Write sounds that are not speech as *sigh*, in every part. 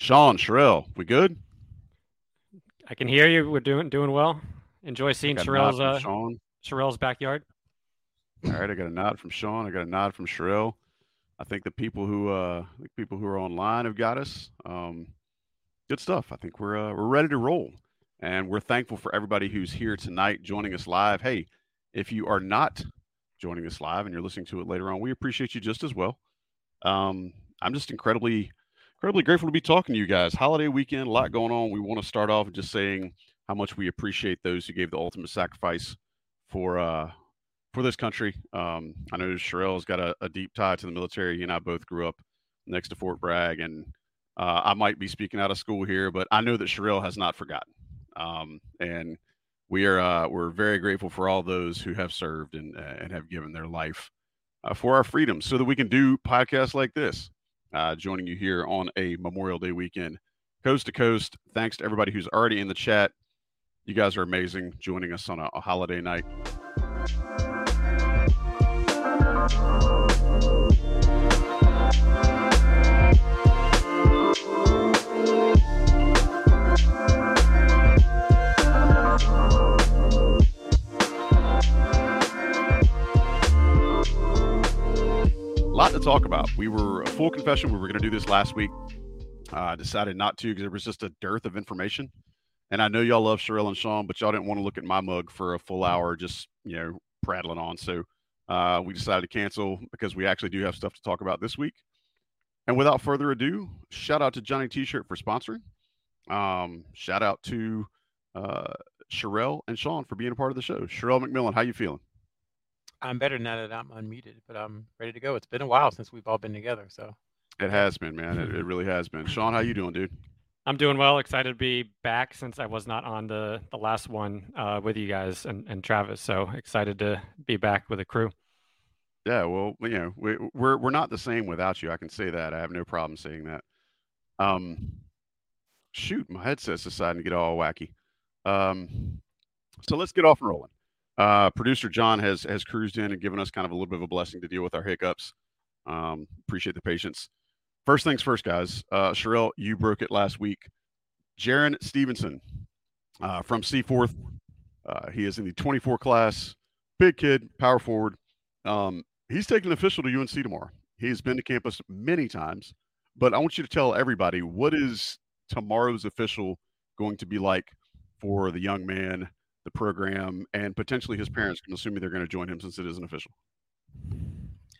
Sean, Sherrell, we good? I can hear you. We're doing doing well. Enjoy seeing Sherrell's uh, Sean. Sherrell's backyard. All right, I got a nod from Sean. I got a nod from Sherrell. I think the people who uh, the people who are online have got us. Um, good stuff. I think we're uh, we're ready to roll, and we're thankful for everybody who's here tonight joining us live. Hey, if you are not joining us live and you're listening to it later on, we appreciate you just as well. Um, I'm just incredibly incredibly grateful to be talking to you guys. Holiday weekend, a lot going on. We want to start off just saying how much we appreciate those who gave the ultimate sacrifice for uh, for this country. Um, I know Sherrell's got a, a, deep tie to the military. He and I both grew up next to Fort Bragg, and uh, I might be speaking out of school here, but I know that Sherrell has not forgotten. Um, and we are uh, we're very grateful for all those who have served and and have given their life uh, for our freedom, so that we can do podcasts like this uh, joining you here on a Memorial Day weekend, coast to coast. Thanks to everybody who's already in the chat. You guys are amazing joining us on a, a holiday night. Lot to talk about. We were a full confession. We were going to do this last week. I uh, decided not to because there was just a dearth of information. And I know y'all love Sherrell and Sean, but y'all didn't want to look at my mug for a full hour, just you know, prattling on. So uh, we decided to cancel because we actually do have stuff to talk about this week. And without further ado, shout out to Johnny T-shirt for sponsoring. Um, shout out to uh, Sherrell and Sean for being a part of the show. Sherrell McMillan, how you feeling? I'm better now that I'm unmuted, but I'm ready to go. It's been a while since we've all been together, so it has been, man. It, it really has been. Sean, how you doing, dude? I'm doing well. Excited to be back since I was not on the the last one uh, with you guys and, and Travis. So excited to be back with the crew. Yeah, well, you know, we, we're we're not the same without you. I can say that. I have no problem saying that. Um, shoot, my headset's deciding to get all wacky. Um, so let's get off and rolling. Uh, producer John has has cruised in and given us kind of a little bit of a blessing to deal with our hiccups. Um, appreciate the patience. First things first, guys. Uh, Sherrell, you broke it last week. Jarin Stevenson uh, from Seaforth. Uh, he is in the 24 class. Big kid, power forward. Um, he's taking official to UNC tomorrow. He's been to campus many times, but I want you to tell everybody what is tomorrow's official going to be like for the young man the program and potentially his parents can assume they're going to join him since it isn't official.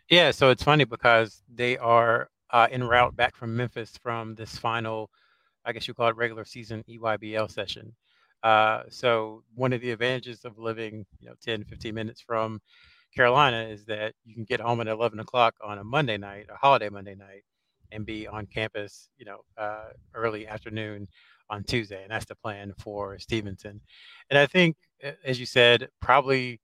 Yeah, so it's funny because they are uh, en route back from Memphis from this final, I guess you call it regular season EYBL session. Uh, so one of the advantages of living, you know, 10, 15 minutes from Carolina is that you can get home at 11 o'clock on a Monday night, a holiday Monday night, and be on campus, you know, uh, early afternoon on Tuesday, and that's the plan for Stevenson. And I think, as you said, probably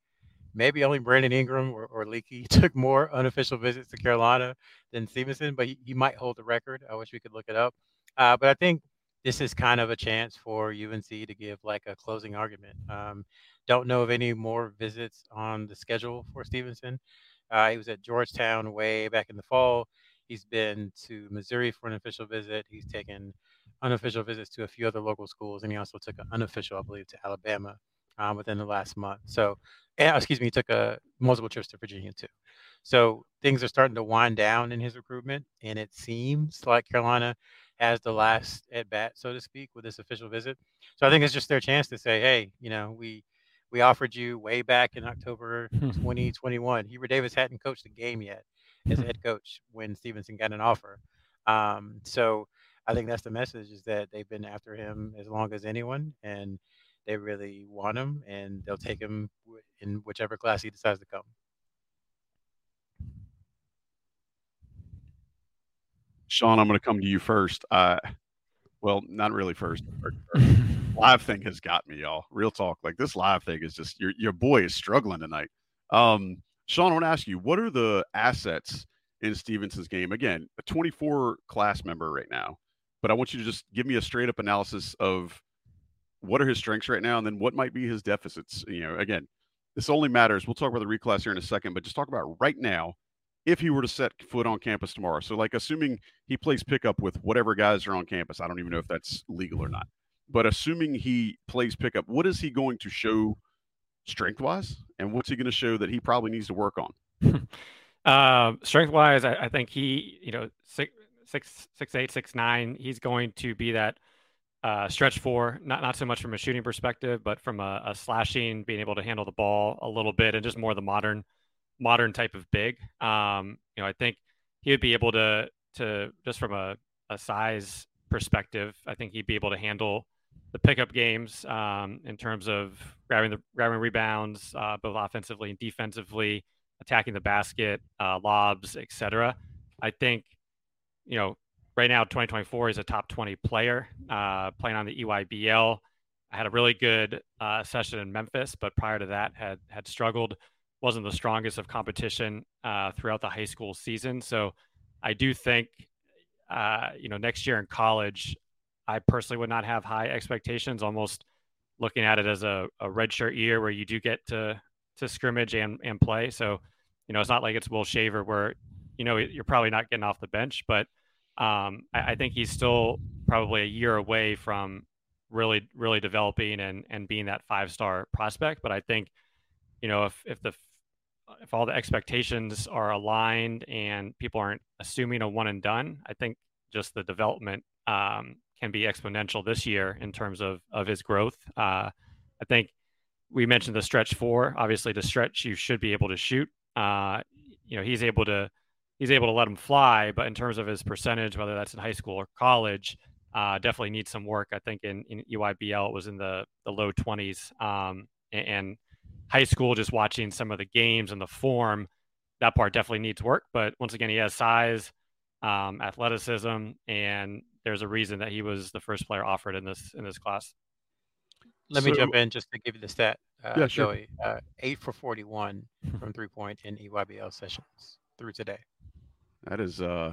maybe only Brandon Ingram or, or Leaky *laughs* took more unofficial visits to Carolina than Stevenson, but he, he might hold the record. I wish we could look it up. Uh, but I think this is kind of a chance for UNC to give like a closing argument. Um, don't know of any more visits on the schedule for Stevenson. Uh, he was at Georgetown way back in the fall. He's been to Missouri for an official visit. He's taken unofficial visits to a few other local schools, and he also took an unofficial, I believe, to Alabama um, within the last month. So, and, excuse me, he took a multiple trips to Virginia too. So things are starting to wind down in his recruitment, and it seems like Carolina has the last at bat, so to speak, with this official visit. So I think it's just their chance to say, hey, you know, we we offered you way back in October *laughs* 2021. Hubert Davis hadn't coached a game yet as *laughs* head coach when Stevenson got an offer. Um, so I think that's the message is that they've been after him as long as anyone, and they really want him, and they'll take him in whichever class he decides to come. Sean, I'm going to come to you first. Uh, well, not really first. *laughs* live thing has got me, y'all. Real talk. Like this live thing is just your your boy is struggling tonight. Um, Sean, I want to ask you, what are the assets in Stevenson's game? Again, a 24 class member right now, but I want you to just give me a straight up analysis of what are his strengths right now, and then what might be his deficits. You know, again, this only matters. We'll talk about the reclass here in a second, but just talk about right now if he were to set foot on campus tomorrow. So, like, assuming he plays pickup with whatever guys are on campus, I don't even know if that's legal or not. But assuming he plays pickup, what is he going to show strength wise, and what's he going to show that he probably needs to work on? *laughs* uh, strength wise, I, I, think he, you know, six, six, six, eight, six, nine. He's going to be that uh, stretch four, not not so much from a shooting perspective, but from a, a, slashing, being able to handle the ball a little bit, and just more the modern modern type of big. Um, you know, I think he would be able to to just from a, a size perspective, I think he'd be able to handle the pickup games um, in terms of grabbing the grabbing rebounds, uh, both offensively and defensively, attacking the basket, uh, lobs, etc. I think, you know, right now 2024 is a top 20 player uh, playing on the EYBL. I had a really good uh, session in Memphis, but prior to that had had struggled wasn't the strongest of competition uh, throughout the high school season. So I do think, uh, you know, next year in college, I personally would not have high expectations. Almost looking at it as a, a redshirt year where you do get to to scrimmage and and play. So, you know, it's not like it's Will Shaver where, you know, you're probably not getting off the bench, but um, I, I think he's still probably a year away from really really developing and and being that five star prospect. But I think, you know, if if the if all the expectations are aligned and people aren't assuming a one and done, I think just the development um, can be exponential this year in terms of of his growth. Uh, I think we mentioned the stretch four. Obviously, the stretch you should be able to shoot. Uh, you know, he's able to he's able to let him fly, but in terms of his percentage, whether that's in high school or college, uh, definitely needs some work. I think in, in EYBL it was in the the low twenties, um, and, and high school, just watching some of the games and the form, that part definitely needs work. But once again, he has size, um, athleticism, and there's a reason that he was the first player offered in this in this class. Let so, me jump in just to give you the stat. Uh, yeah, sure. Joey, uh, eight for 41 from three point in EYBL sessions through today. That is uh,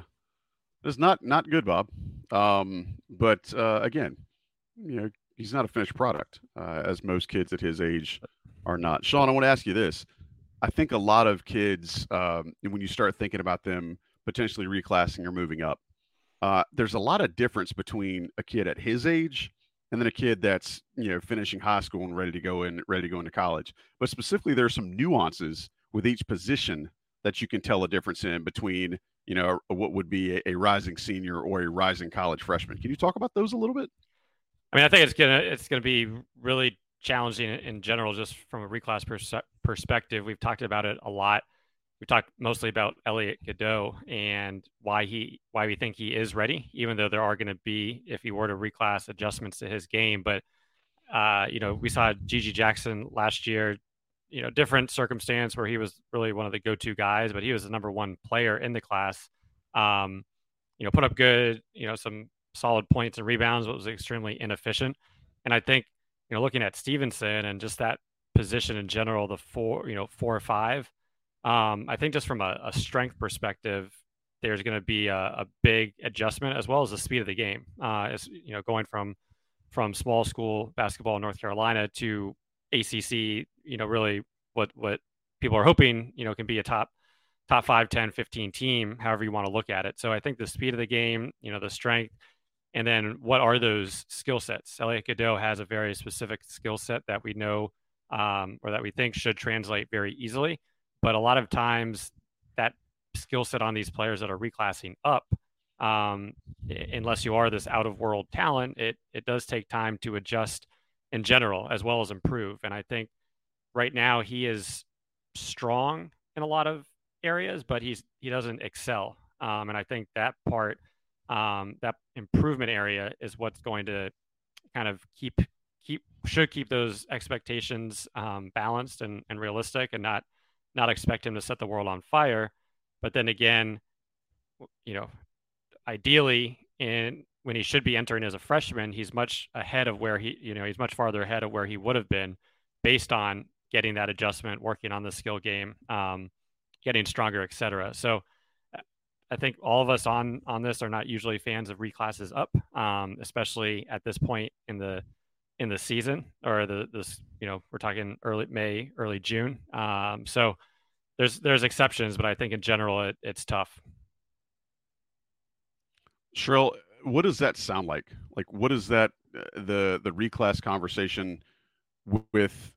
that is not not good, Bob. Um, but uh, again, you know, he's not a finished product, uh, as most kids at his age are not. Sean, I want to ask you this. I think a lot of kids, um, when you start thinking about them potentially reclassing or moving up, uh, there's a lot of difference between a kid at his age and then a kid that's you know finishing high school and ready to go in, ready to go into college. But specifically, there are some nuances with each position that you can tell a difference in between you know what would be a, a rising senior or a rising college freshman. Can you talk about those a little bit? I mean, I think it's gonna it's gonna be really challenging in general, just from a reclass pers- perspective. We've talked about it a lot. We talked mostly about Elliot Cadeau and why he why we think he is ready, even though there are going to be, if he were to reclass, adjustments to his game. But uh, you know, we saw GG Jackson last year. You know, different circumstance where he was really one of the go-to guys, but he was the number one player in the class. Um, you know, put up good, you know, some solid points and rebounds, but was extremely inefficient. And I think you know, looking at Stevenson and just that position in general, the four, you know, four or five, um, I think just from a, a strength perspective, there's going to be a, a, big adjustment as well as the speed of the game. Uh, as, you know, going from from small school basketball in North Carolina to ACC, you know, really what what people are hoping, you know, can be a top top 5, 10, 15 team, however you want to look at it. So I think the speed of the game, you know, the strength, and then what are those skill sets? Elliot Cadeau has a very specific skill set that we know um, or that we think should translate very easily. But a lot of times that skill set on these players that are reclassing up, um, unless you are this out of world talent, it, it does take time to adjust in general as well as improve. And I think right now he is strong in a lot of areas, but he's he doesn't excel. Um, and I think that part, um, that improvement area, is what's going to kind of keep keep should keep those expectations um, balanced and, and realistic, and not not expect him to set the world on fire. But then again, you know, ideally, in when he should be entering as a freshman, he's much ahead of where he, you know, he's much farther ahead of where he would have been based on getting that adjustment, working on the skill game, um, getting stronger, etc. So I think all of us on on this are not usually fans of reclasses up, um, especially at this point in the in the season or the this you know we're talking early May, early June. Um, so there's there's exceptions, but I think in general it, it's tough. Sherrell, what does that sound like? Like, what is that uh, the the reclass conversation with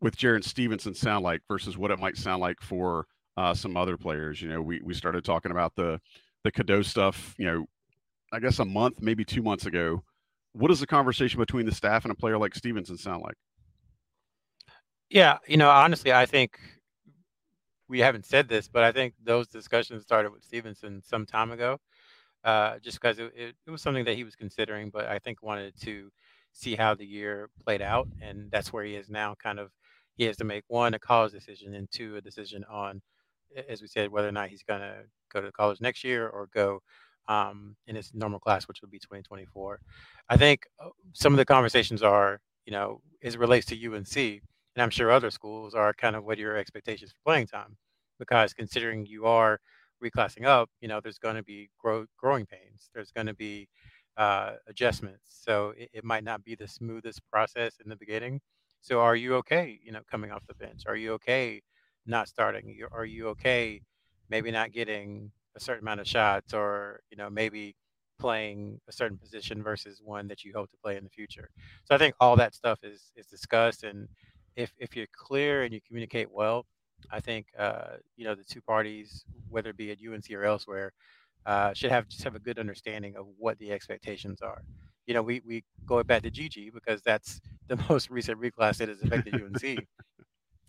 with Jarin Stevenson sound like versus what it might sound like for uh, some other players? You know, we we started talking about the the Cadeau stuff. You know, I guess a month, maybe two months ago. What does the conversation between the staff and a player like Stevenson sound like? Yeah, you know, honestly, I think we haven't said this, but I think those discussions started with Stevenson some time ago uh, just because it, it, it, was something that he was considering, but I think wanted to see how the year played out. And that's where he is now kind of, he has to make one, a college decision, and two, a decision on, as we said, whether or not he's going to go to college next year or go um, in his normal class, which would be 2024. I think uh, some of the conversations are, you know, as it relates to UNC, and I'm sure other schools are kind of what your expectations for playing time, because considering you are reclassing up, you know, there's going to be grow, growing pains. There's going to be uh, adjustments. So it, it, might not be the smoothest process in the beginning. So are you okay, you know, coming off the bench? Are you okay not starting? Are you okay maybe not getting a certain amount of shots or, you know, maybe playing a certain position versus one that you hope to play in the future? So I think all that stuff is is discussed and if if you're clear and you communicate well, I think uh, you know the two parties, whether it be at UNC or elsewhere, uh, should have just have a good understanding of what the expectations are. You know, we we go back to GG because that's *laughs* the most recent reclass that has affected UNC.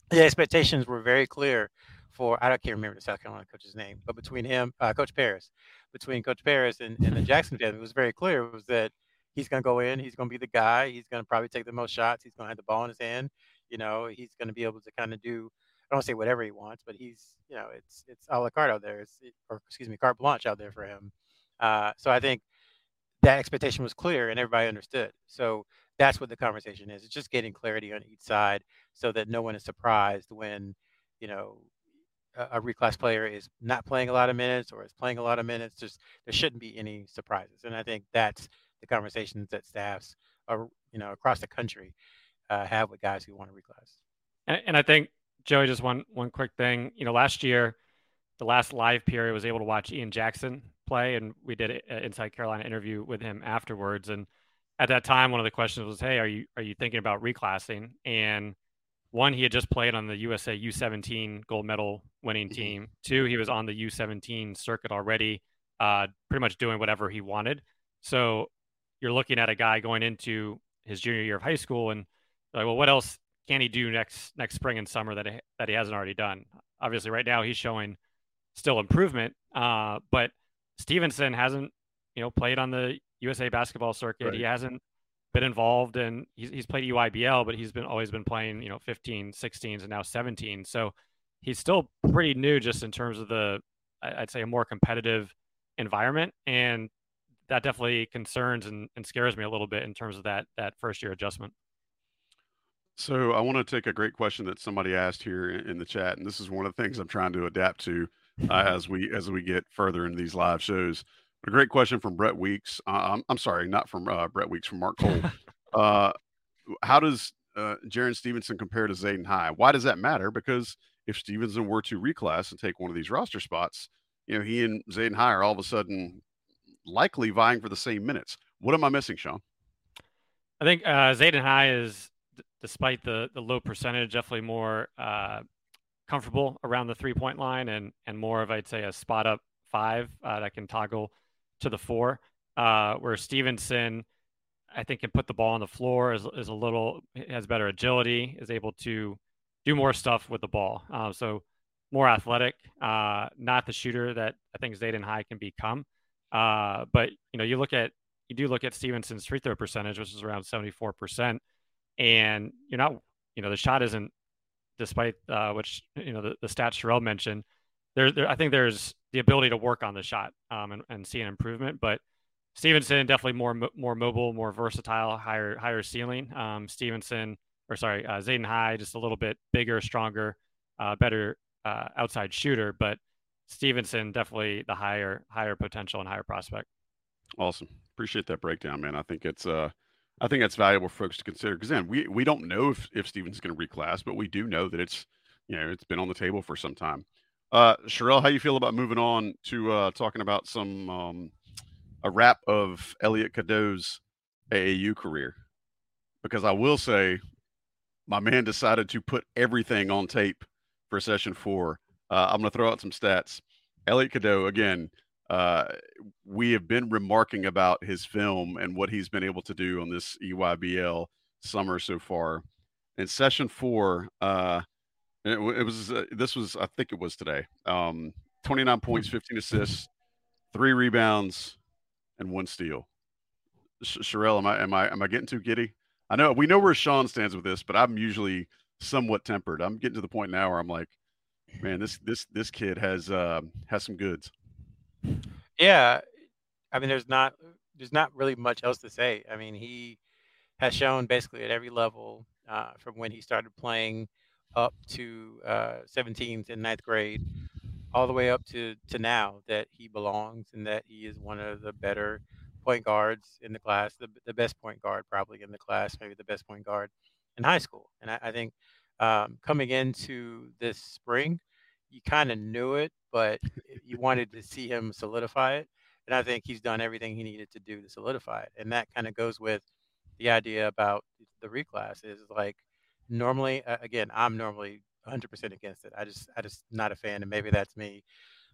the expectations were very clear for I can't remember the South Carolina coach's name, but between him, uh, Coach Paris, between Coach Paris and, and the Jackson family, it was very clear was that he's going to go in, he's going to be the guy, he's going to probably take the most shots, he's going to have the ball in his hand, you know, he's going to be able to kind of do I don't say whatever he wants, but he's you know it's it's a la carte out there, it's, or excuse me, carte blanche out there for him. Uh, so I think that expectation was clear and everybody understood. So that's what the conversation is. It's just getting clarity on each side so that no one is surprised when you know a, a reclass player is not playing a lot of minutes or is playing a lot of minutes. Just there shouldn't be any surprises, and I think that's the conversations that staffs are you know across the country uh, have with guys who want to reclass. And, and I think Joey, just one one quick thing. You know, last year, the last live period was able to watch Ian Jackson play, and we did an Inside Carolina interview with him afterwards. And at that time, one of the questions was, "Hey, are you are you thinking about reclassing?" And one, he had just played on the USA U17 gold medal winning mm-hmm. team. Two, he was on the U17 circuit already, uh, pretty much doing whatever he wanted. So you're looking at a guy going into his junior year of high school, and like, well, what else can he do next next spring and summer that he, that he hasn't already done? Obviously, right now he's showing still improvement, uh, but Stevenson hasn't you know played on the USA basketball circuit. Right. He hasn't been involved and he's, he's played EYBL, but he's been always been playing you know 15, 16s, and now 17. So he's still pretty new just in terms of the I'd say a more competitive environment and that definitely concerns and, and scares me a little bit in terms of that that first year adjustment. So I want to take a great question that somebody asked here in the chat, and this is one of the things I'm trying to adapt to uh, as we as we get further into these live shows. A great question from Brett Weeks. Uh, I'm, I'm sorry, not from uh, Brett Weeks, from Mark Cole. *laughs* Uh, how does uh, Jarin Stevenson compare to Zayden High? Why does that matter? Because if Stevenson were to reclass and take one of these roster spots, you know, he and Zayden High are all of a sudden likely vying for the same minutes. What am I missing, Sean? I think uh, Zayden High is despite the the low percentage, definitely more uh, comfortable around the three point line and and more of I'd say a spot up five uh, that can toggle to the four. Uh, where Stevenson, I think, can put the ball on the floor is, is a little has better agility, is able to do more stuff with the ball. Uh, so more athletic, uh, not the shooter that I think Zayden High can become. Uh, but you know, you look at you do look at Stevenson's free throw percentage, which is around 74%, and you're not, you know, the shot isn't, despite uh, which you know the, the stats Sherrell mentioned, there, there, I think there's the ability to work on the shot um, and, and see an improvement, but Stevenson definitely more more mobile, more versatile, higher higher ceiling. Um, Stevenson, or sorry, uh, Zayden High, just a little bit bigger, stronger, uh, better uh, outside shooter, but Stevenson definitely the higher higher potential and higher prospect. Awesome, appreciate that breakdown, man. I think it's uh, I think that's valuable for folks to consider because then we we don't know if if Stevenson's going to reclass, but we do know that it's you know it's been on the table for some time. Uh, Sherrell, how you feel about moving on to uh, talking about some um, a wrap of Elliot Cadeau's AAU career? Because I will say, my man decided to put everything on tape for session four. Uh, I'm going to throw out some stats. Elliot Cadeau, again, uh, we have been remarking about his film and what he's been able to do on this EYBL summer so far. In session four, uh, it, it, was uh, this was I think it was today. Um, 29 points, 15 assists, three rebounds, and one steal. Sh- Sherrell, am I am I am I getting too giddy? I know we know where Sean stands with this, but I'm usually somewhat tempered. I'm getting to the point now where I'm like, man, this this this kid has uh, has some goods. Yeah, I mean, there's not there's not really much else to say. I mean, he has shown basically at every level uh, from when he started playing up to uh, 17th and ninth grade, all the way up to to now that he belongs and that he is one of the better point guards in the class, the, the best point guard probably in the class, maybe the best point guard in high school. And I, I think um, coming into this spring, you kind of knew it, but you wanted to see him solidify it. And I think he's done everything he needed to do to solidify it. And that kind of goes with the idea about the reclass is like normally, again, I'm normally 100% against it. I just, I just not a fan. And maybe that's me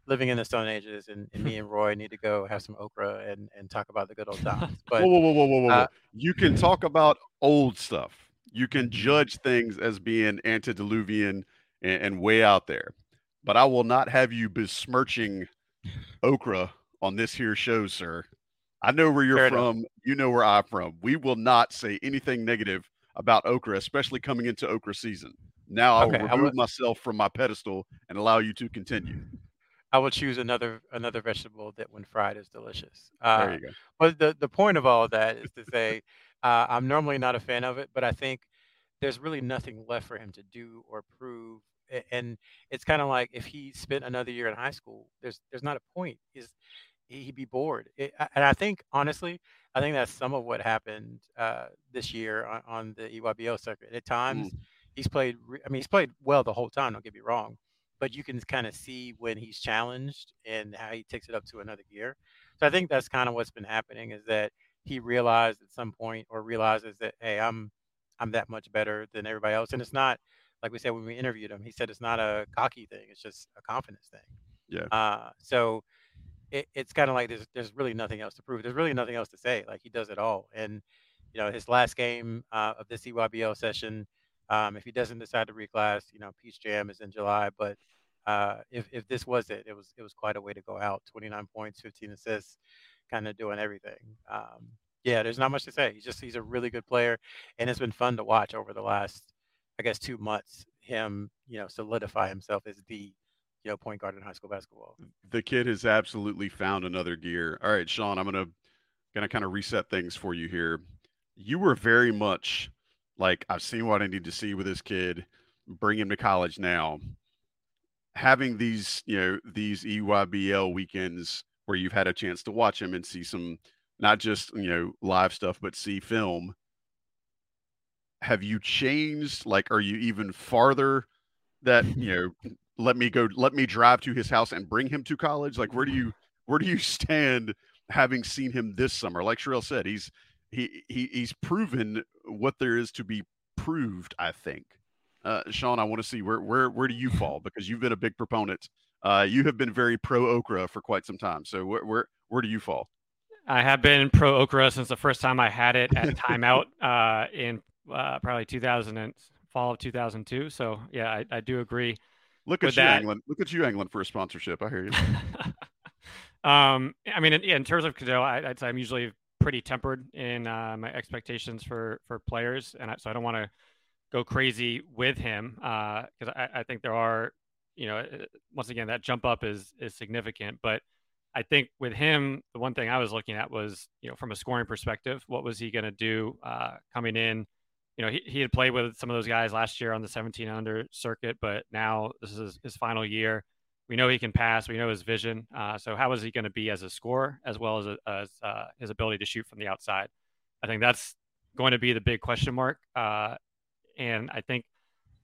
living in the Stone Ages, and, and me and Roy need to go have some okra and, and talk about the good old times. *laughs* But whoa, whoa, whoa, whoa, whoa, whoa! Uh, you can talk about old stuff. You can judge things as being antediluvian and, and way out there but I will not have you besmirching okra on this here show, sir. I know where you're Fair from. Enough. You know where I'm from. We will not say anything negative about okra, especially coming into okra season. Now I'll okay, remove myself from my pedestal and allow you to continue. I will choose another another vegetable that, when fried, is delicious. Uh, there you go. But the the point of all of that is to say, *laughs* uh, I'm normally not a fan of it, but I think there's really nothing left for him to do or prove and it's kind of like if he spent another year in high school, there's there's not a point. Is he'd be bored? It, and I think honestly, I think that's some of what happened uh, this year on, on, the EYBL circuit. At times, mm. he's played. I mean, he's played well the whole time. Don't get me wrong, but you can kind of see when he's challenged and how he takes it up to another gear. So I think that's kind of what's been happening is that he realized at some point or realizes that hey, I'm I'm that much better than everybody else, and it's not like we said when we interviewed him, he said it's not a cocky thing; it's just a confidence thing. Yeah. Uh, so it, it's kind of like there's there's really nothing else to prove. There's really nothing else to say. Like he does it all. And you know, his last game uh, of this EYBL session, um, if he doesn't decide to reclass, you know, Peach Jam is in July. But uh, if if this was it, it was it was quite a way to go out. 29 points, 15 assists, kind of doing everything. Um, yeah, there's not much to say. He's just he's a really good player, and it's been fun to watch over the last I guess two months him you know solidify himself as the you know point guard in high school basketball. The kid has absolutely found another gear. All right, Sean, I'm gonna gonna kind of reset things for you here. You were very much like I've seen what I need to see with this kid. Bring him to college now. Having these, you know, these EYBL weekends where you've had a chance to watch him and see some, not just you know live stuff, but see film have you changed? Like, are you even farther that *laughs* you know? Let me go. Let me drive to his house and bring him to college. Like, where do you where do you *laughs* stand? Having seen him this summer, like Sherrell said, he's he, he he's proven what there is to be proved. I think. Uh, Sean, I want to see where where where do you *laughs* fall because you've been a big proponent. Uh, you have been very pro okra for quite some time. So where where where do you fall? I have been pro okra since the first time I had it at timeout uh, in uh, probably 2014 fall of 2002. So yeah, I, I do agree. Look at you, that. England. Look at you, England, for a sponsorship. I hear you. *laughs* um, I mean, in, in terms of Cadeau, I, would say I'm usually pretty tempered in uh, my expectations for for players, and I, so I don't want to go crazy with him because uh, I, I think there are, you know, uh, once again that jump up is is significant, but I think with him, the one thing I was looking at was, you know, from a scoring perspective, what was he going to do uh, coming in? You know, he, he had played with some of those guys last year on the 17 under circuit, but now this is his, his final year. We know he can pass. We know his vision. Uh, so how is he going to be as a scorer as well as, a, as uh, his ability to shoot from the outside? I think that's going to be the big question mark. Uh, and I think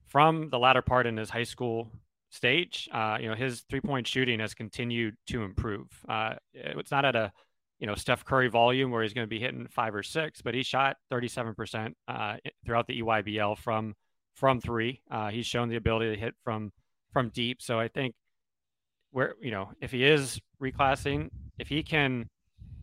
from the latter part in his high school stage, uh, you know, his three point shooting has continued to improve. Uh, it's not at a, you know, Steph Curry volume where he's going to be hitting five or six, but he shot 37% uh, throughout the EYBL from from three. Uh, he's shown the ability to hit from from deep. So I think where you know if he is reclassing, if he can,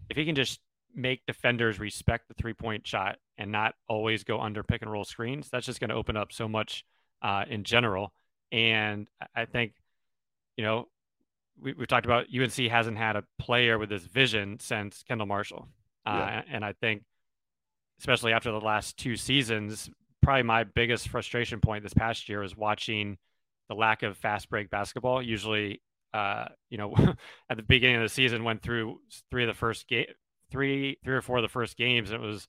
if he can just make defenders respect the three point shot and not always go under pick and roll screens, that's just going to open up so much uh, in general. And I think, you know, we, have talked about UNC hasn't had a player with this vision since Kendall Marshall. Uh, yeah. And I think, especially after the last two seasons, probably my biggest frustration point this past year was watching the lack of fast break basketball. Usually, uh, you know, *laughs* at the beginning of the season, went through three of the first game, three, three or four of the first games. It was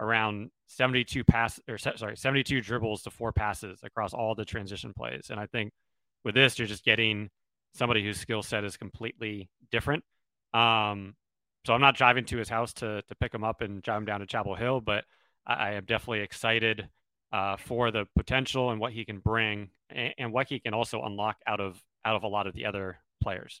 around 72 pass or sorry 72 dribbles to four passes across all the transition plays and i think with this you're just getting somebody whose skill set is completely different. Um, so i'm not driving to his house to to pick him up and drive him down to chapel hill but i, I am definitely excited uh, for the potential and what he can bring and, and what he can also unlock out of out of a lot of the other players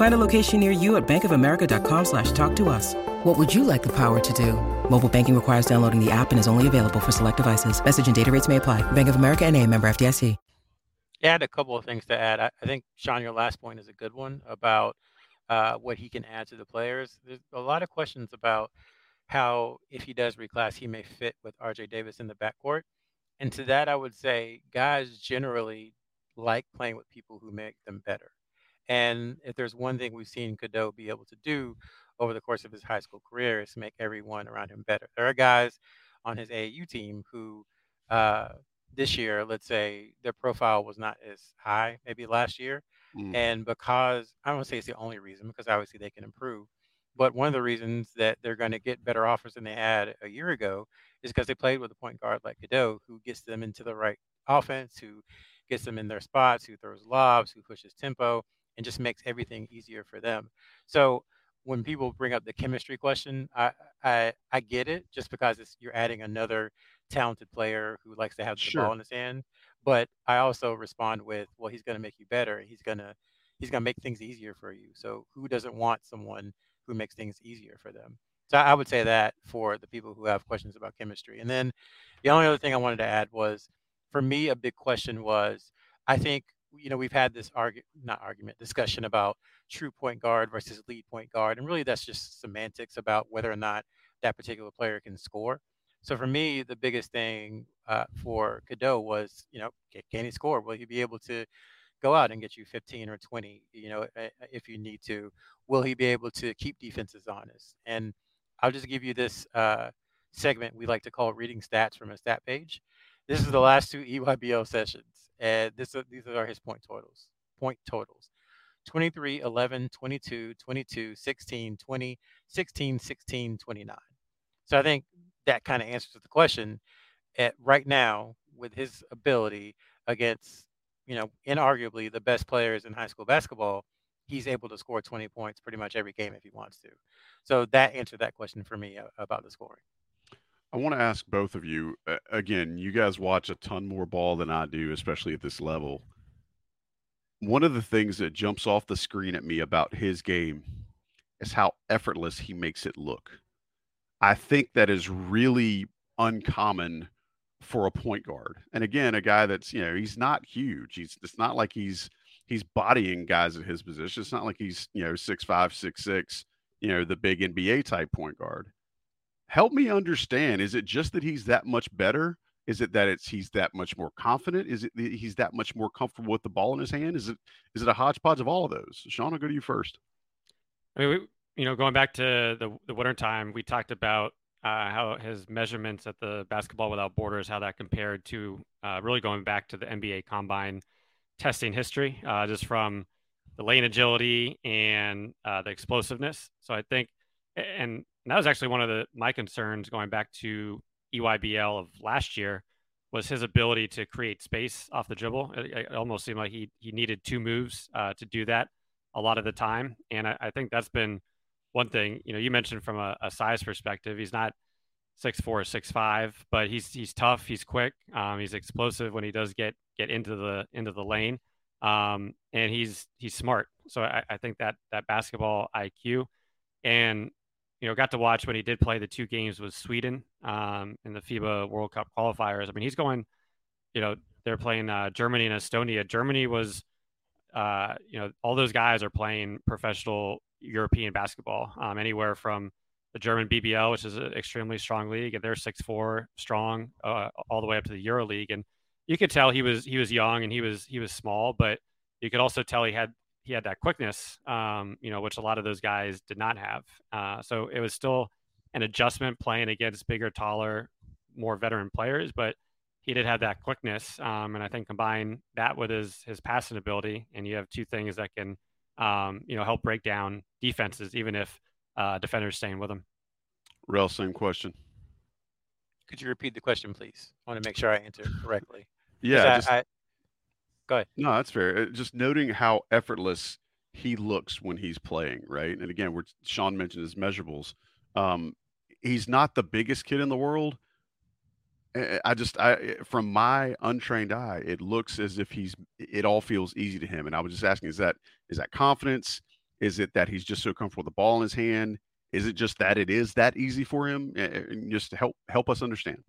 Find a location near you at bankofamerica.com slash talk to us. What would you like the power to do? Mobile banking requires downloading the app and is only available for select devices. Message and data rates may apply. Bank of America and a member FDIC. Yeah, I had a couple of things to add. I, I think, Sean, your last point is a good one about uh, what he can add to the players. There's a lot of questions about how, if he does reclass, he may fit with RJ Davis in the backcourt. And to that, I would say guys generally like playing with people who make them better. And if there's one thing we've seen Cadeau be able to do over the course of his high school career is to make everyone around him better. There are guys on his AAU team who uh, this year, let's say their profile was not as high, maybe last year. Mm. And because I don't want to say it's the only reason, because obviously they can improve. But one of the reasons that they're going to get better offers than they had a year ago is because they played with a point guard like Cadeau, who gets them into the right offense, who gets them in their spots, who throws lobs, who pushes tempo, and just makes everything easier for them. So when people bring up the chemistry question, I I, I get it just because it's you're adding another talented player who likes to have the sure. ball in his hand. But I also respond with, well, he's going to make you better. He's gonna he's gonna make things easier for you. So who doesn't want someone who makes things easier for them? So I would say that for the people who have questions about chemistry. And then the only other thing I wanted to add was, for me, a big question was, I think you know we've had this argument, not argument, discussion about true point guard versus lead point guard, and really that's just semantics about whether or not that particular player can score. So for me, the biggest thing uh, for Cadeau was, you know, can, he score? Will he be able to go out and get you 15 or 20, you know, if you need to? Will he be able to keep defenses honest? And I'll just give you this uh, segment we like to call reading stats from a stat page. This is the last two EYBL sessions, and this these are his point totals. Point totals. 23, 11, 22, 22, 16, 20, 16, 16, 29. So I think that kind of answers the question. At right now, with his ability against, you know, inarguably the best players in high school basketball, he's able to score 20 points pretty much every game if he wants to. So that answered that question for me about the scoring. I want to ask both of you uh, again. You guys watch a ton more ball than I do, especially at this level. One of the things that jumps off the screen at me about his game is how effortless he makes it look. I think that is really uncommon for a point guard. And again, a guy that's, you know, he's not huge. He's it's not like he's he's bodying guys at his position. It's not like he's, you know, six five, six six, you know, the big NBA type point guard. Help me understand. Is it just that he's that much better? Is it that it's he's that much more confident? Is it he's that much more comfortable with the ball in his hand? Is it is it a hodgepodge of all of those? Sean, I'll go to you first. I mean, we, you know, going back to the the winter time, we talked about uh, how his measurements at the Basketball Without Borders, how that compared to uh, really going back to the NBA Combine testing history, uh, just from the lane agility and uh, the explosiveness. So I think, and that was actually one of the my concerns going back to EYBL of last year was his ability to create space off the dribble. It, it almost seemed like he he needed two moves uh, to do that a lot of the time, and I, I think that's been one thing, you know, you mentioned from a, a size perspective, he's not six four, six five, but he's he's tough, he's quick, um, he's explosive when he does get get into the into the lane, um, and he's he's smart. So I, I think that that basketball IQ, and you know, got to watch when he did play the two games with Sweden um, in the FIBA World Cup qualifiers. I mean, he's going, you know, they're playing uh, Germany and Estonia. Germany was, uh, you know, all those guys are playing professional European basketball, um, anywhere from the German BBL, which is an extremely strong league, and they're six four strong, uh, all the way up to the Euro League. And you could tell he was he was young and he was he was small, but you could also tell he had he had that quickness, um, you know, which a lot of those guys did not have. Uh, so it was still an adjustment playing against bigger, taller, more veteran players, but he did have that quickness. Um, and I think combine that with his his passing ability, and you have two things that can um, you know, help break down defenses, even if uh, defenders staying with him. Rel, same question. Could you repeat the question, please? I want to make sure I answer it correctly. yeah. Just, I, go ahead. No, that's fair. Uh, just noting how effortless he looks when he's playing, right? And again, we're Sean mentioned his measurables. Um, he's not the biggest kid in the world, eh, eh, I just, I eh, from my untrained eye, it looks as if he's. It all feels easy to him, and I was just asking: is that is that confidence? Is it that he's just so comfortable with the ball in his hand? Is it just that it is that easy for him? And just help help us understand.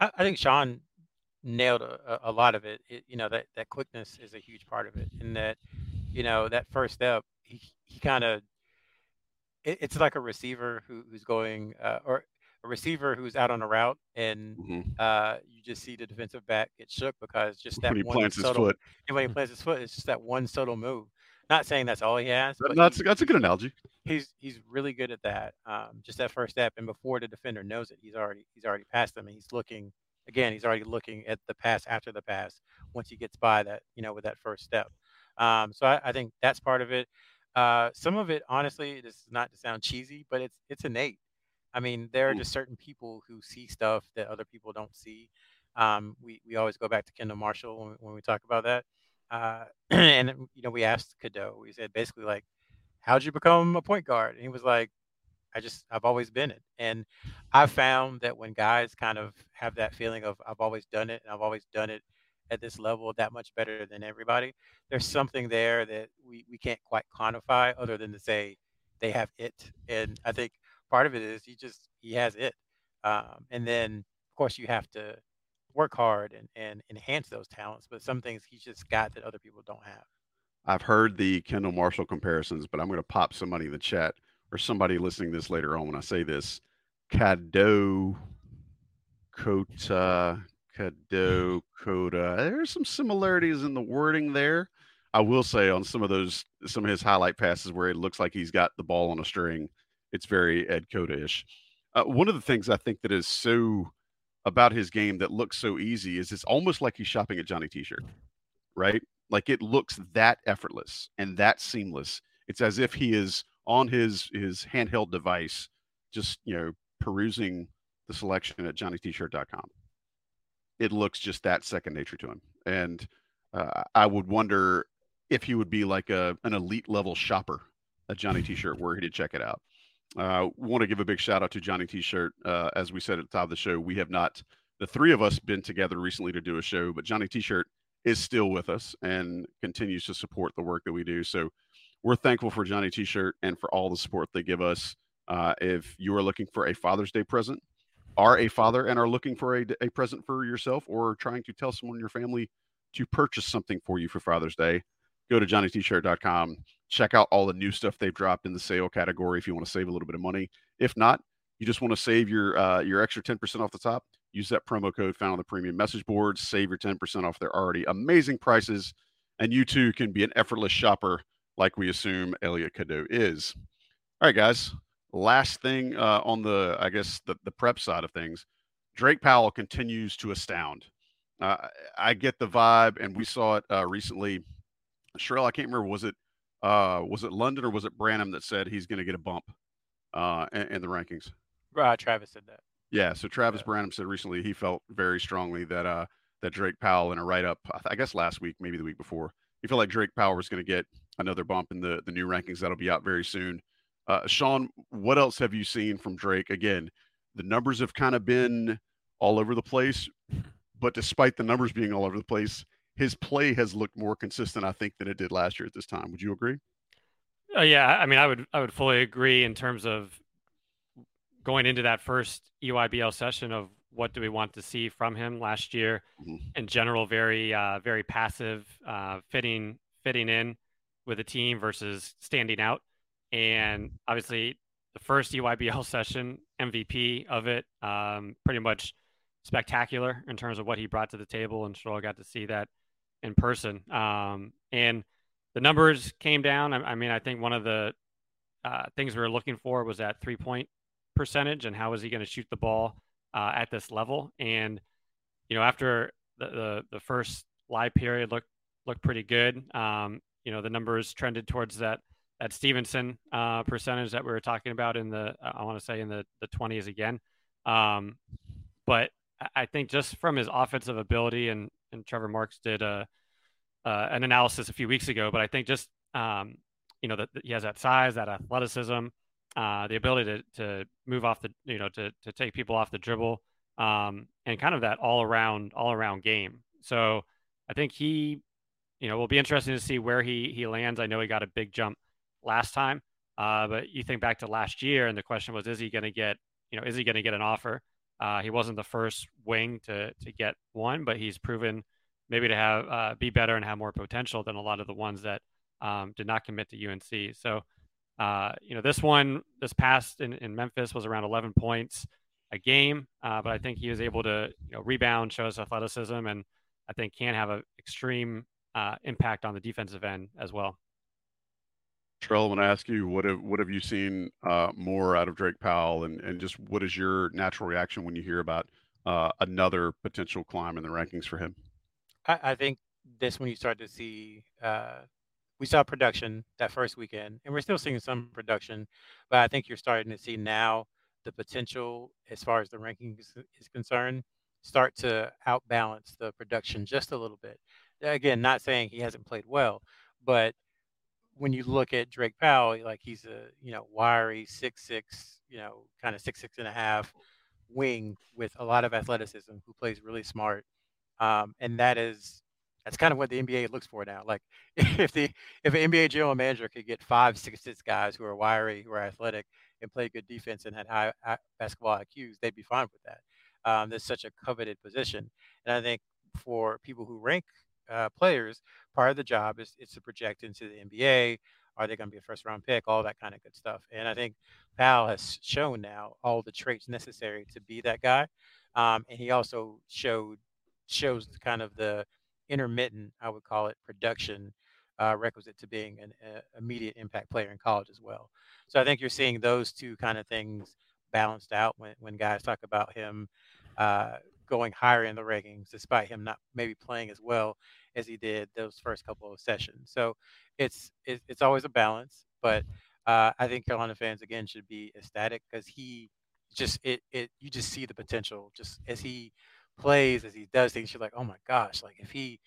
I, I think Sean nailed a, a lot of it. it. You know that that quickness is a huge part of it, and that you know that first step, he he kind of. It, it's like a receiver who, who's going, uh, or a receiver who's out on a route and mm-hmm. uh, you just see the defensive back get shook because just that when he one plants subtle, his foot. And when he plants his foot, it's just that one subtle move. Not saying that's all he has. But that's, that's a good analogy. He's he's really good at that. Um, just that first step, and before the defender knows it, he's already he's already past them, and he's looking again. He's already looking at the pass after the pass once he gets by that you know with that first step. Um, so I, I, think that's part of it. Uh, some of it, honestly, this is not to sound cheesy, but it's it's innate. I mean, there are just certain people who see stuff that other people don't see. Um, we we always go back to Kendall Marshall when we, when we talk about that. Uh, *clears throat* and you know, we asked Cadeau. We said basically like, "How'd you become a point guard?" And he was like, "I just I've always been it." And I found that when guys kind of have that feeling of I've always done it and I've always done it at this level that much better than everybody, there's something there that we we can't quite quantify other than to say they have it. And I think part of it is he just he has it, um, and then of course you have to work hard and, and enhance those talents. But some things he's just got that other people don't have. I've heard the Kendall Marshall comparisons, but I'm going to pop somebody in the chat or somebody listening this later on when I say this. Cadeau, Cota, Cadeau, Coda. There's some similarities in the wording there. I will say on some of those, some of his highlight passes where it looks like he's got the ball on a string, it's very Ed Cota-ish. Uh, one of the things I think that is so about his game that looks so easy is it's almost like he's shopping at Johnny T-shirt, right? Like it looks that effortless and that seamless. It's as if he is on his his handheld device, just you know perusing the selection at johnnytshirt.com. It looks just that second nature to him. And uh, I would wonder if he would be like a an elite level shopper at Johnny T-shirt where he did check it out. Uh, want to give a big shout out to Johnny T-shirt. Uh, as we said at the top of the show, we have not the three of us been together recently to do a show, but Johnny T-shirt is still with us and continues to support the work that we do. So we're thankful for Johnny T-shirt and for all the support they give us. Uh, if you are looking for a Father's Day present, are a father and are looking for a, a present for yourself, or trying to tell someone in your family to purchase something for you for Father's Day, go to johnnytshirt.com. Check out all the new stuff they've dropped in the sale category if you want to save a little bit of money. If not, you just want to save your uh, your extra 10% off the top, use that promo code found on the premium message boards, save your 10% off their already amazing prices, and you too can be an effortless shopper like we assume Elliot Cadeau is. All right, guys. Last thing uh, on the, I guess, the, the prep side of things, Drake Powell continues to astound. Uh, I get the vibe, and we saw it uh, recently. Sherrell, I can't remember was it uh, was it London or was it Branham that said he's going to get a bump uh, in, in, the rankings? Uh, Travis said that. Yeah, so Travis yeah. Branham said recently he felt very strongly that uh, that Drake Powell in a write up, I guess last week, maybe the week before, he felt like Drake Powell was going to get another bump in the the new rankings that'll be out very soon. Uh, Sean, what else have you seen from Drake? Again, the numbers have kind of been all over the place, but despite the numbers being all over the place, his play has looked more consistent, I think, than it did last year at this time. Would you agree? Uh, yeah, I mean, I would I would fully agree in terms of going into that first EYBL session of what do we want to see from him last year. Mm-hmm. In general, very uh, very passive, uh, fitting fitting in with a team versus standing out. And obviously, the first EYBL *laughs* session, MVP of it, um, pretty much spectacular in terms of what he brought to the table. And Stroll got to see that in person. Um, and the numbers came down. I, I, mean, I think one of the uh, things we were looking for was that three point percentage and how is he going to shoot the ball uh, at this level. And, you know, after the, the, the first live period looked, looked pretty good. Um, you know, the numbers trended towards that, that Stevenson uh, percentage that we were talking about in the, I want to say in the, the 20s again. Um, but I think just from his offensive ability, and, and Trevor Marks did a, uh, an analysis a few weeks ago, but I think just, um, you know, that he has that size, that athleticism, uh, the ability to, to move off the, you know, to, to take people off the dribble, um, and kind of that all around, all around game. So I think he, you know, will be interesting to see where he, he lands. I know he got a big jump last time, uh, but you think back to last year and the question was, is he going to get, you know, is he going to get an offer? Uh, he wasn't the first wing to to get one, but he's proven maybe to have uh, be better and have more potential than a lot of the ones that um, did not commit to UNC. So, uh, you know, this one, this past in, in Memphis was around 11 points a game, uh, but I think he was able to you know rebound, show his athleticism, and I think can have an extreme uh, impact on the defensive end as well. Trell, I want to ask you what have what have you seen uh, more out of Drake Powell, and and just what is your natural reaction when you hear about uh, another potential climb in the rankings for him? I, I think this when you start to see uh, we saw production that first weekend, and we're still seeing some production, but I think you're starting to see now the potential as far as the rankings is concerned start to outbalance the production just a little bit. Again, not saying he hasn't played well, but when you look at Drake Powell, like he's a you know wiry six six, you know, kind of six six and a half wing with a lot of athleticism who plays really smart, um, and that is that's kind of what the NBA looks for now. Like *laughs* if the if an NBA general manager could get five six six guys who are wiry, who are athletic, and play good defense and had high, high basketball IQs, they'd be fine with that. Um, there's such a coveted position, and I think for people who rank uh, players, part of the job is, is to project into the NBA. Are they going to be a first round pick? All that kind of good stuff. And I think Powell has shown now all the traits necessary to be that guy. Um, and he also showed shows kind of the intermittent, I would call it, production uh, requisite to being an uh, immediate impact player in college as well. So I think you're seeing those two kind of things balanced out when, when guys talk about him uh, going higher in the rankings, despite him not maybe playing as well as he did those first couple of sessions. So it's it's, it's always a balance, but uh, I think Carolina fans again should be ecstatic because he just it it you just see the potential just as he plays, as he does things. You're like, oh my gosh, like if he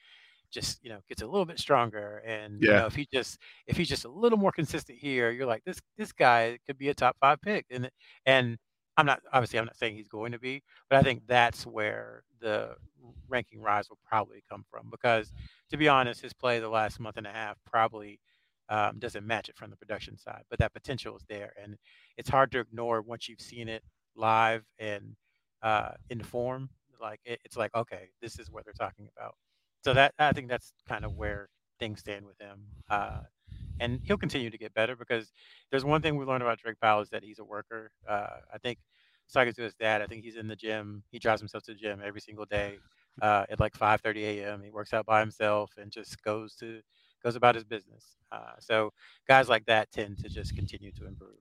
just you know gets a little bit stronger and you Yeah. know if he just if he's just a little more consistent here you're like this this guy could be a top five pick and and i'm not obviously i'm not saying he's going to be but i think that's where the ranking rise will probably come from because to be honest his play the last month and a half probably um, doesn't match it from the production side but that potential is there and it's hard to ignore once you've seen it live and uh, in form like it, it's like okay this is what they're talking about so that I think that's kind of where things stand with him. Uh, and he'll continue to get better because there's one thing we learned about Drake Powell is that he's a worker. Uh, I think talking to his dad, I think he's in the gym. He drives himself to the gym every single day uh, at like 5:30 a.m. He works out by himself and just goes to goes about his business. Uh, so guys like that tend to just continue to improve.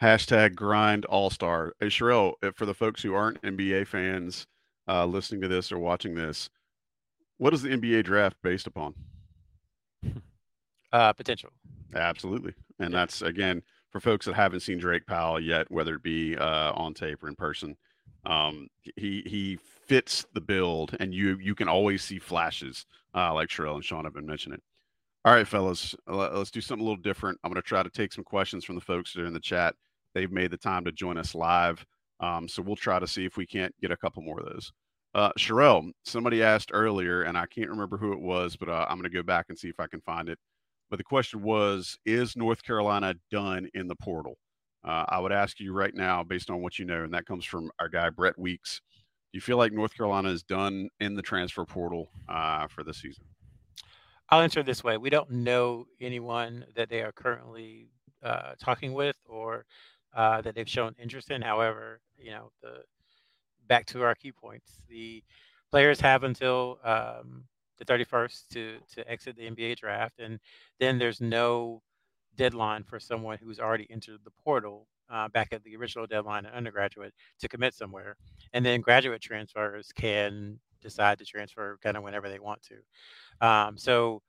Hashtag grind all star. Hey, Sherrell, uh, for the folks who aren't NBA fans uh, listening to this or watching this, what is the NBA draft based upon? Uh, potential. Absolutely. And that's, again, for folks that haven't seen Drake Powell yet, whether it be uh, on tape or in person, um, he he fits the build, and you you can always see flashes, uh, like Sherrell and Sean have been mentioning. All right, fellas, let- let's do something a little different. I'm going to try to take some questions from the folks that are in the chat. They've made the time to join us live, um, so we'll try to see if we can't get a couple more of those. Uh, Sherrell, somebody asked earlier, and I can't remember who it was, but uh, I'm going to go back and see if I can find it. But the question was, is North Carolina done in the portal? Uh, I would ask you right now, based on what you know, and that comes from our guy Brett Weeks. Do you feel like North Carolina is done in the transfer portal uh, for the season? I'll answer it this way: We don't know anyone that they are currently uh, talking with or uh, that they've shown interest in. However, you know, the back to our key points, the players have until um, the 31st to to exit the NBA draft, and then there's no deadline for someone who's already entered the portal uh, back at the original deadline in undergraduate to commit somewhere, and then graduate transfers can decide to transfer kind of whenever they want to. Um, so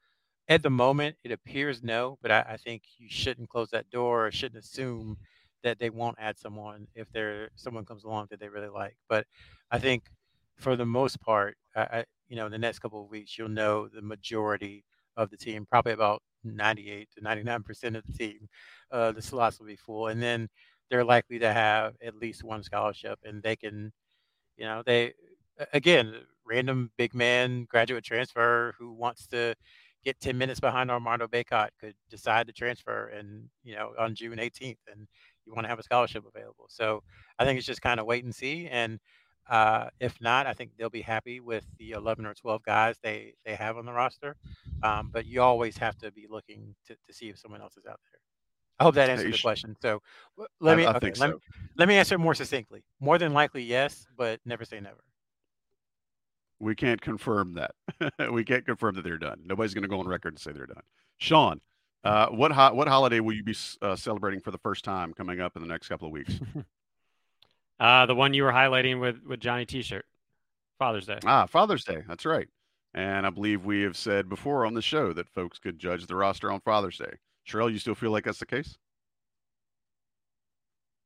at the moment, it appears no, but I, I think you shouldn't close that door or shouldn't assume that they won't add someone if there someone comes along that they really like. But I think for the most part, I, you know, in the next couple of weeks, you'll know the majority of the team, probably about 98 to 99 percent of the team. Uh, the slots will be full, and then they're likely to have at least one scholarship, and they can, you know, they again random big man graduate transfer who wants to get 10 minutes behind Armando Bacot could decide to transfer and you know on June 18th and you want to have a scholarship available. So I think it's just kind of wait and see and uh, if not, I think they'll be happy with the 11 or 12 guys they they have on the roster. Um, but you always have to be looking to, to see if someone else is out there. I hope that answers the question. So let me I okay, let, so. me let me answer it more succinctly. More than likely, yes, but never say never. We can't confirm that. *laughs* we can't confirm that they're done. Nobody's going to go on record and say they're done. Sean, uh, what ho- what holiday will you be uh, celebrating for the first time coming up in the next couple of weeks? *laughs* Uh, the one you were highlighting with with Johnny T-shirt, Father's Day. ah, Father's Day. That's right. And I believe we have said before on the show that folks could judge the roster on Father's Day. Cheryl, you still feel like that's the case?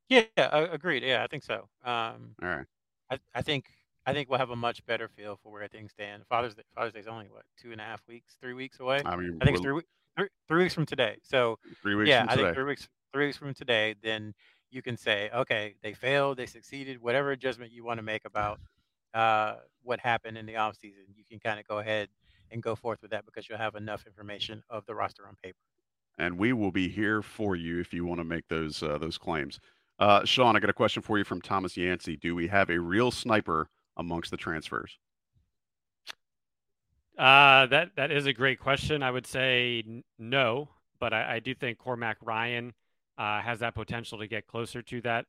Yeah, uh, agreed. Yeah, I think so. Um, All right. I, I think I think we'll have a much better feel for where things stand. Father's Day, Father's Day's only what two and a half weeks, three weeks away. I mean, I think it's we'll- three, wee- three, three weeks from today. So three weeks yeah, from I today. think three weeks three weeks from today, then you can say, okay, they failed, they succeeded, whatever judgment you want to make about uh, what happened in the off season, you can kind of go ahead and go forth with that because you'll have enough information of the roster on paper. and we will be here for you if you want to make those uh, those claims. Uh, Sean, I got a question for you from Thomas Yancey. Do we have a real sniper amongst the transfers? Uh, that that is a great question. I would say n- no, but I, I do think Cormac Ryan uh, has that potential to get closer to that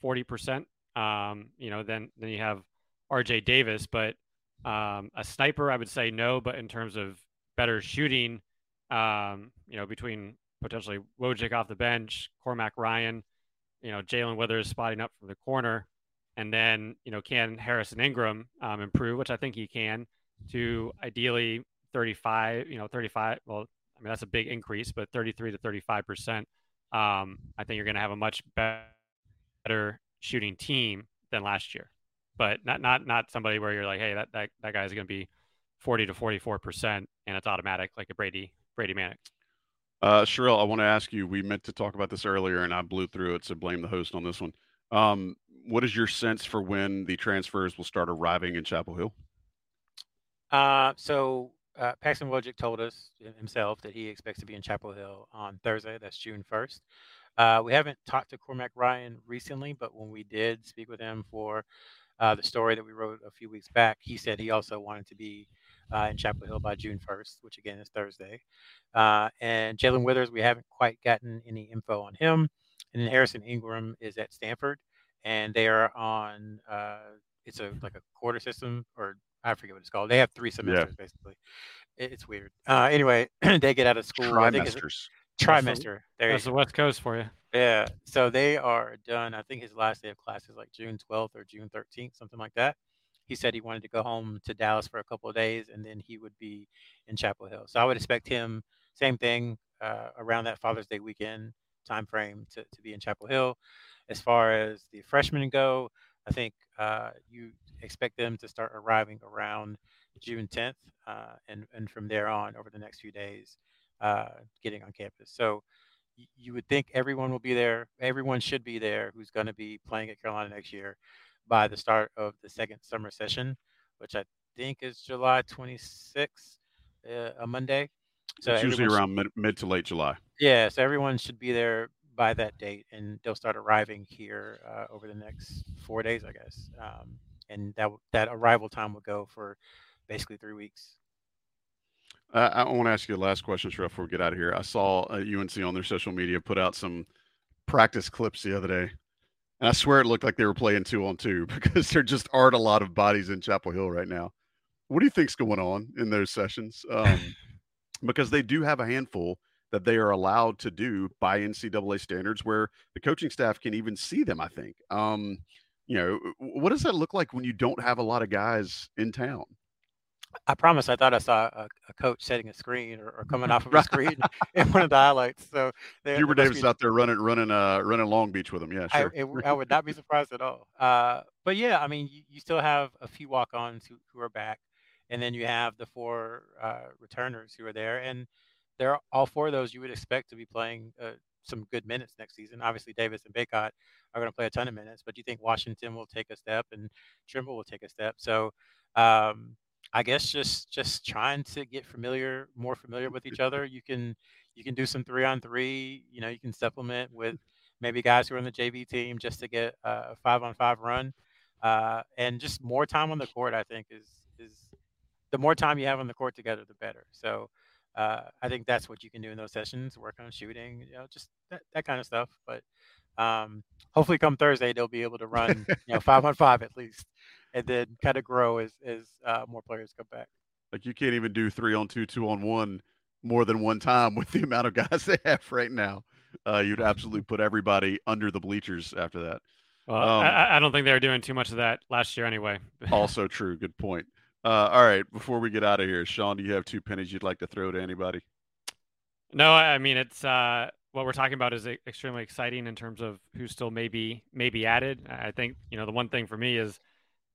forty percent. Um, you know, then then you have R.J. Davis, but um, a sniper, I would say no. But in terms of better shooting, um, you know, between potentially Wojcik off the bench, Cormac Ryan, you know, Jae'Lyn Withers spotting up from the corner, and then you know, can Harrison Ingram um, improve, which I think he can to ideally 35, you know, 35. Well, I mean, that's a big increase, but 33 to 35%. Um, I think you're going to have a much better shooting team than last year, but not not not somebody where you're like, hey, that that, that guy's going to be 40 to 44 percent and it's automatic like a Brady Brady Manek. Uh, Sherrell, I want to ask you. We meant to talk about this earlier, and I blew through it, so blame the host on this one. Um, what is your sense for when the transfers will start arriving in Chapel Hill? Uh, so uh, Paxton Wojcik told us himself that he expects to be in Chapel Hill on Thursday. That's June 1st. Uh, we haven't talked to Cormac Ryan recently, but when we did speak with him for uh, the story that we wrote a few weeks back, he said he also wanted to be uh, in Chapel Hill by June 1st, which again is Thursday. Uh, and Jae'Lyn Withers, we haven't quite gotten any info on him. And then Harrison Ingram is at Stanford, and they are on. Uh, it's a like a quarter system, or I forget what it's called. They have three semesters yeah. basically. it's weird. Uh, anyway, *clears throat* they get out of school. Trimesters. Trimester. There That's the West Coast for you. Yeah. So they are done. I think his last day of class is like June 12th or June 13th, something like that he said he wanted to go home to Dallas for a couple of days and then he would be in Chapel Hill. So I would expect him, same thing, uh, around that Father's Day weekend time frame to, to be in Chapel Hill. As far as the freshmen go, I think uh, you expect them to start arriving around June 10th uh, and, and from there on over the next few days uh, getting on campus. So you would think everyone will be there. Everyone should be there who's going to be playing at Carolina next year by the start of the second summer session, which I think is July 26th, uh, a Monday. So it's usually around mid, mid to late July. Yeah, so everyone should be there by that date, and they'll start arriving here uh, over the next four days, I guess. Um, and that that arrival time will go for basically three weeks. Uh, I want to ask you the last question, Shref, before we get out of here. I saw UNC uh, on their social media put out some practice clips the other day and I swear it looked like they were playing two on two *laughs* because there just aren't a lot of bodies in Chapel Hill right now. What do you think's going on in those sessions? Um, *laughs* because they do have a handful that they are allowed to do by NCAA standards, where the coaching staff can even see them. I think. Um, you know, what does that look like when you don't have a lot of guys in town? I promise I thought I saw a, a coach setting a screen or, or coming *laughs* off of a screen *laughs* in one of the highlights. So Hubert Davis be, out there running running uh running Long Beach with him. Yeah, sure. I, it, I would *laughs* not be surprised at all. Uh, but yeah, I mean, you, you still have a few walk-ons who, who are back, and then you have the four uh, returners who are there, and they're all four of those you would expect to be playing uh, some good minutes next season. Obviously, Davis and Bacot are going to play a ton of minutes, but do you think Washington will take a step and Trimble will take a step. So um, I guess just just trying to get familiar, more familiar with each other. You can you can do some three on three. You know, you can supplement with maybe guys who are on the JV team just to get a five on five run, uh, and just more time on the court. I think is is the more time you have on the court together, the better. So uh, I think that's what you can do in those sessions. Work on shooting, you know, just that, that kind of stuff. But um, hopefully, come Thursday, they'll be able to run, you know, five on five at least and then kind of grow as as uh, more players come back. Like you can't even do three on two, two on one more than one time with the *laughs* amount of guys they have right now. Uh, you'd absolutely put everybody under the bleachers after that. Well, um, I, I, don't think they were doing too much of that last year anyway. also *laughs* true. Good point. Uh, all right. Before we get out of here, Sean, do you have two pennies you'd like to throw to anybody? No, I mean it's uh, what we're talking about is extremely exciting in terms of who still may be, may be added. I think you know the one thing for me is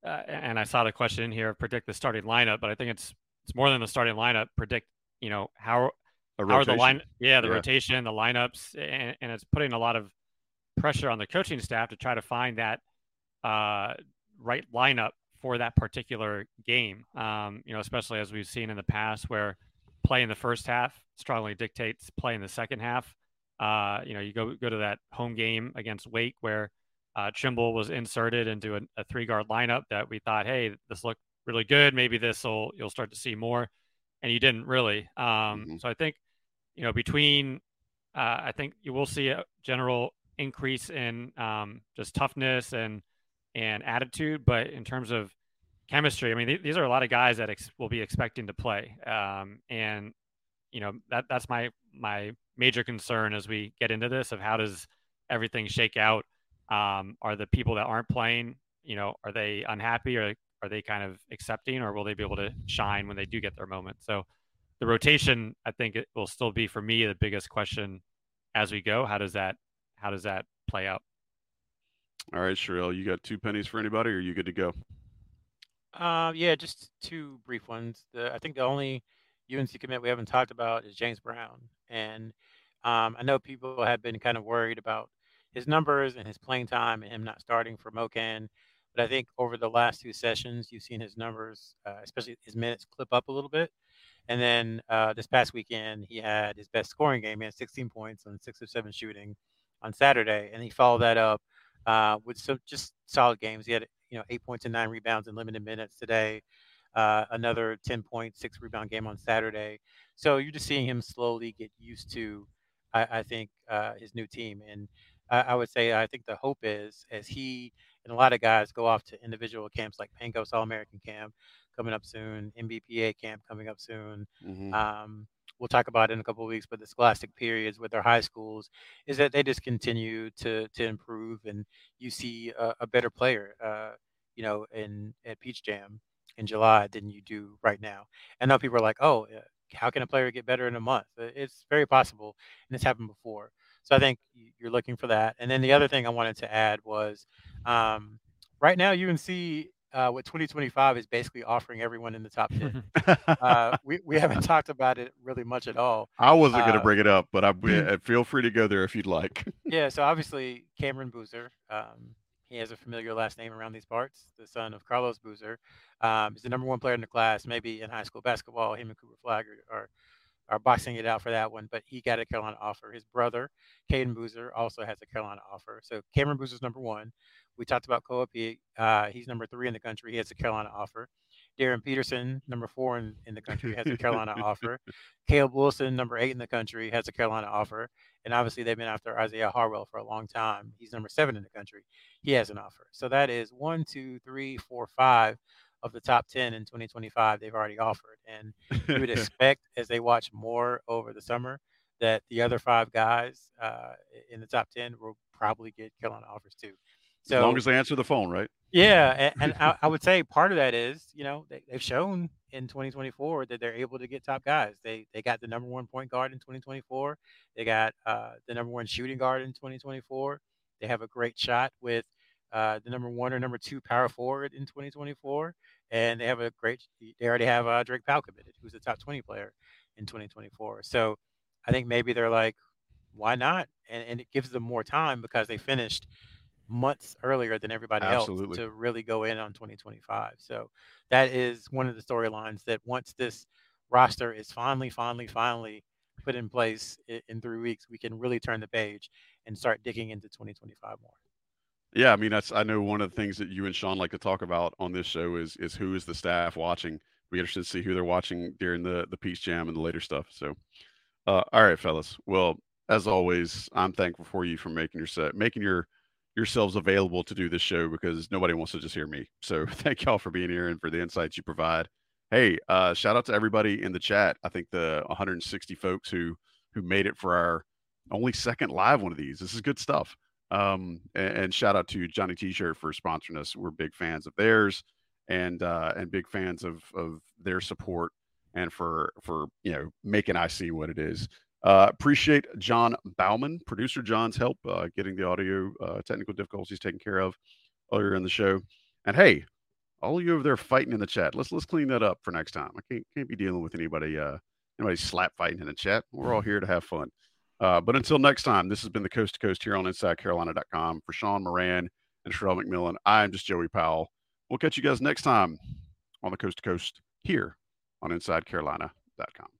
uh, and I saw the question in here, predict the starting lineup, but I think it's it's more than the starting lineup. Predict, you know, how how are the line, yeah, the yeah. rotation, the lineups, and, and, it's putting a lot of pressure on the coaching staff to try to find that uh, right lineup for that particular game. Um, you know, especially as we've seen in the past, where play in the first half strongly dictates play in the second half. Uh, you know, you go go to that home game against Wake where uh, Trimble was inserted into a, a three guard lineup that we thought, hey, this looked really good. Maybe this will you'll start to see more, and you didn't really. Um, mm-hmm. So I think you know between uh, I think you will see a general increase in um, just toughness and and attitude, but in terms of chemistry, I mean th- these are a lot of guys that ex- will be expecting to play, um, and you know that that's my my major concern as we get into this of how does everything shake out um, are the people that aren't playing, you know, are they unhappy or are they kind of accepting or will they be able to shine when they do get their moment? So the rotation, I think it will still be for me the biggest question as we go. How does that how does that play out? All right, Sherrell, you got two pennies for anybody, or are you good to go? Uh, yeah, just two brief ones. The, I think the only UNC commit we haven't talked about is James Brown, and um, I know people have been kind of worried about his numbers and his playing time and him not starting for MoKan. But I think over the last two sessions, you've seen his numbers, uh, especially his minutes, clip up a little bit. And then uh, this past weekend, he had his best scoring game. He had 16 points on six of seven shooting on Saturday, and he followed that up uh, with some just solid games. He had you know eight points and nine rebounds in limited minutes today. Uh, another 10 point, six rebound game on Saturday. So you're just seeing him slowly get used to, I, I think, uh, his new team. And I, I, would say I think the hope is as he and a lot of guys go off to individual camps like Pangos All American Camp coming up soon, NBPA camp coming up soon. Mm-hmm. Um, we'll talk about in a couple of weeks, but the scholastic periods with their high schools is that they just continue to to improve, and you see a, a better player, uh, you know, in at Peach Jam in July than you do right now. And now people are like, oh, uh, how can a player get better in a month? It's very possible, and it's happened before. So I think you're looking for that. And then the other thing I wanted to add was, um, right now UNC uh, with 2025 is basically offering everyone in the top 10. *laughs* uh, we, we haven't talked about it really much at all. I wasn't uh, going to bring it up, but I *clears throat* uh, feel free to go there if you'd like. *laughs* yeah, so obviously Cameron Boozer, um, he has a familiar last name around these parts, the son of Carlos Boozer. Um, he's the number one player in the class, maybe in high school basketball. Him and Cooper Flagg are, are are boxing it out for that one, but he got a Carolina offer. His brother, Cayden Boozer, also has a Carolina offer. So Cameron Boozer's number one. We talked about Koa uh, he's number three in the country. He has a Carolina offer. Darryn Peterson, number four in, in the country, has a Carolina offer. Caleb Wilson, number eight in the country, has a Carolina offer. And obviously, they've been after Isaiah Harwell for a long time. He's number seven in the country. He has an offer. So that is one, two, three, four, five of the top 10 in 2025 they've already offered. And you would *laughs* expect as they watch more over the summer that the other five guys uh, in the top 10 will probably get Carolina offers too. So, as long as they answer the phone, right? Yeah. And, and I, I, would say part of that is, you know, they, have shown in 2024 that they're able to get top guys. They they got the number one point guard in 2024. They got uh, the number one shooting guard in 2024. They have a great shot with uh, the number one or number two power forward in 2024, and they have a great. They already have uh, Drake Powell committed, who's a top 20 player in 2024. So I think maybe they're like, why not? And, and it gives them more time because they finished months earlier than everybody Absolutely. else to really go in on 2025. So that is one of the storylines that once this roster is finally, finally, finally put in place in, three weeks, we can really turn the page and start digging into 2025 more. Yeah, I mean that's I know one of the things that you and Sean like to talk about on this show is is who is the staff watching. We interested to see who they're watching during the the Peach Jam and the later stuff. So, uh, all right, fellas. Well, as always, I'm thankful for you for making your set, making your yourselves available to do this show because nobody wants to just hear me. So, *laughs* thank y'all for being here and for the insights you provide. Hey, uh, shout out to everybody in the chat. I think the 160 folks who who made it for our only second live one of these. This is good stuff. Um, and, and, shout out to Johnny T-shirt for sponsoring us. We're big fans of theirs, and uh, and big fans of of their support and for for you know making I see what it is. Uh, appreciate John Bauman, producer John's help uh, getting the audio uh, technical difficulties taken care of earlier in the show. And hey, all of you over there fighting in the chat, let's let's clean that up for next time. I can't can't be dealing with anybody uh anybody slap fighting in the chat. We're all here to have fun. Uh, but until next time, this has been the Coast to Coast here on InsideCarolina.com. For Sean Moran and Sherrell McMillan, I'm just Joey Powell. We'll catch you guys next time on the Coast to Coast here on InsideCarolina.com.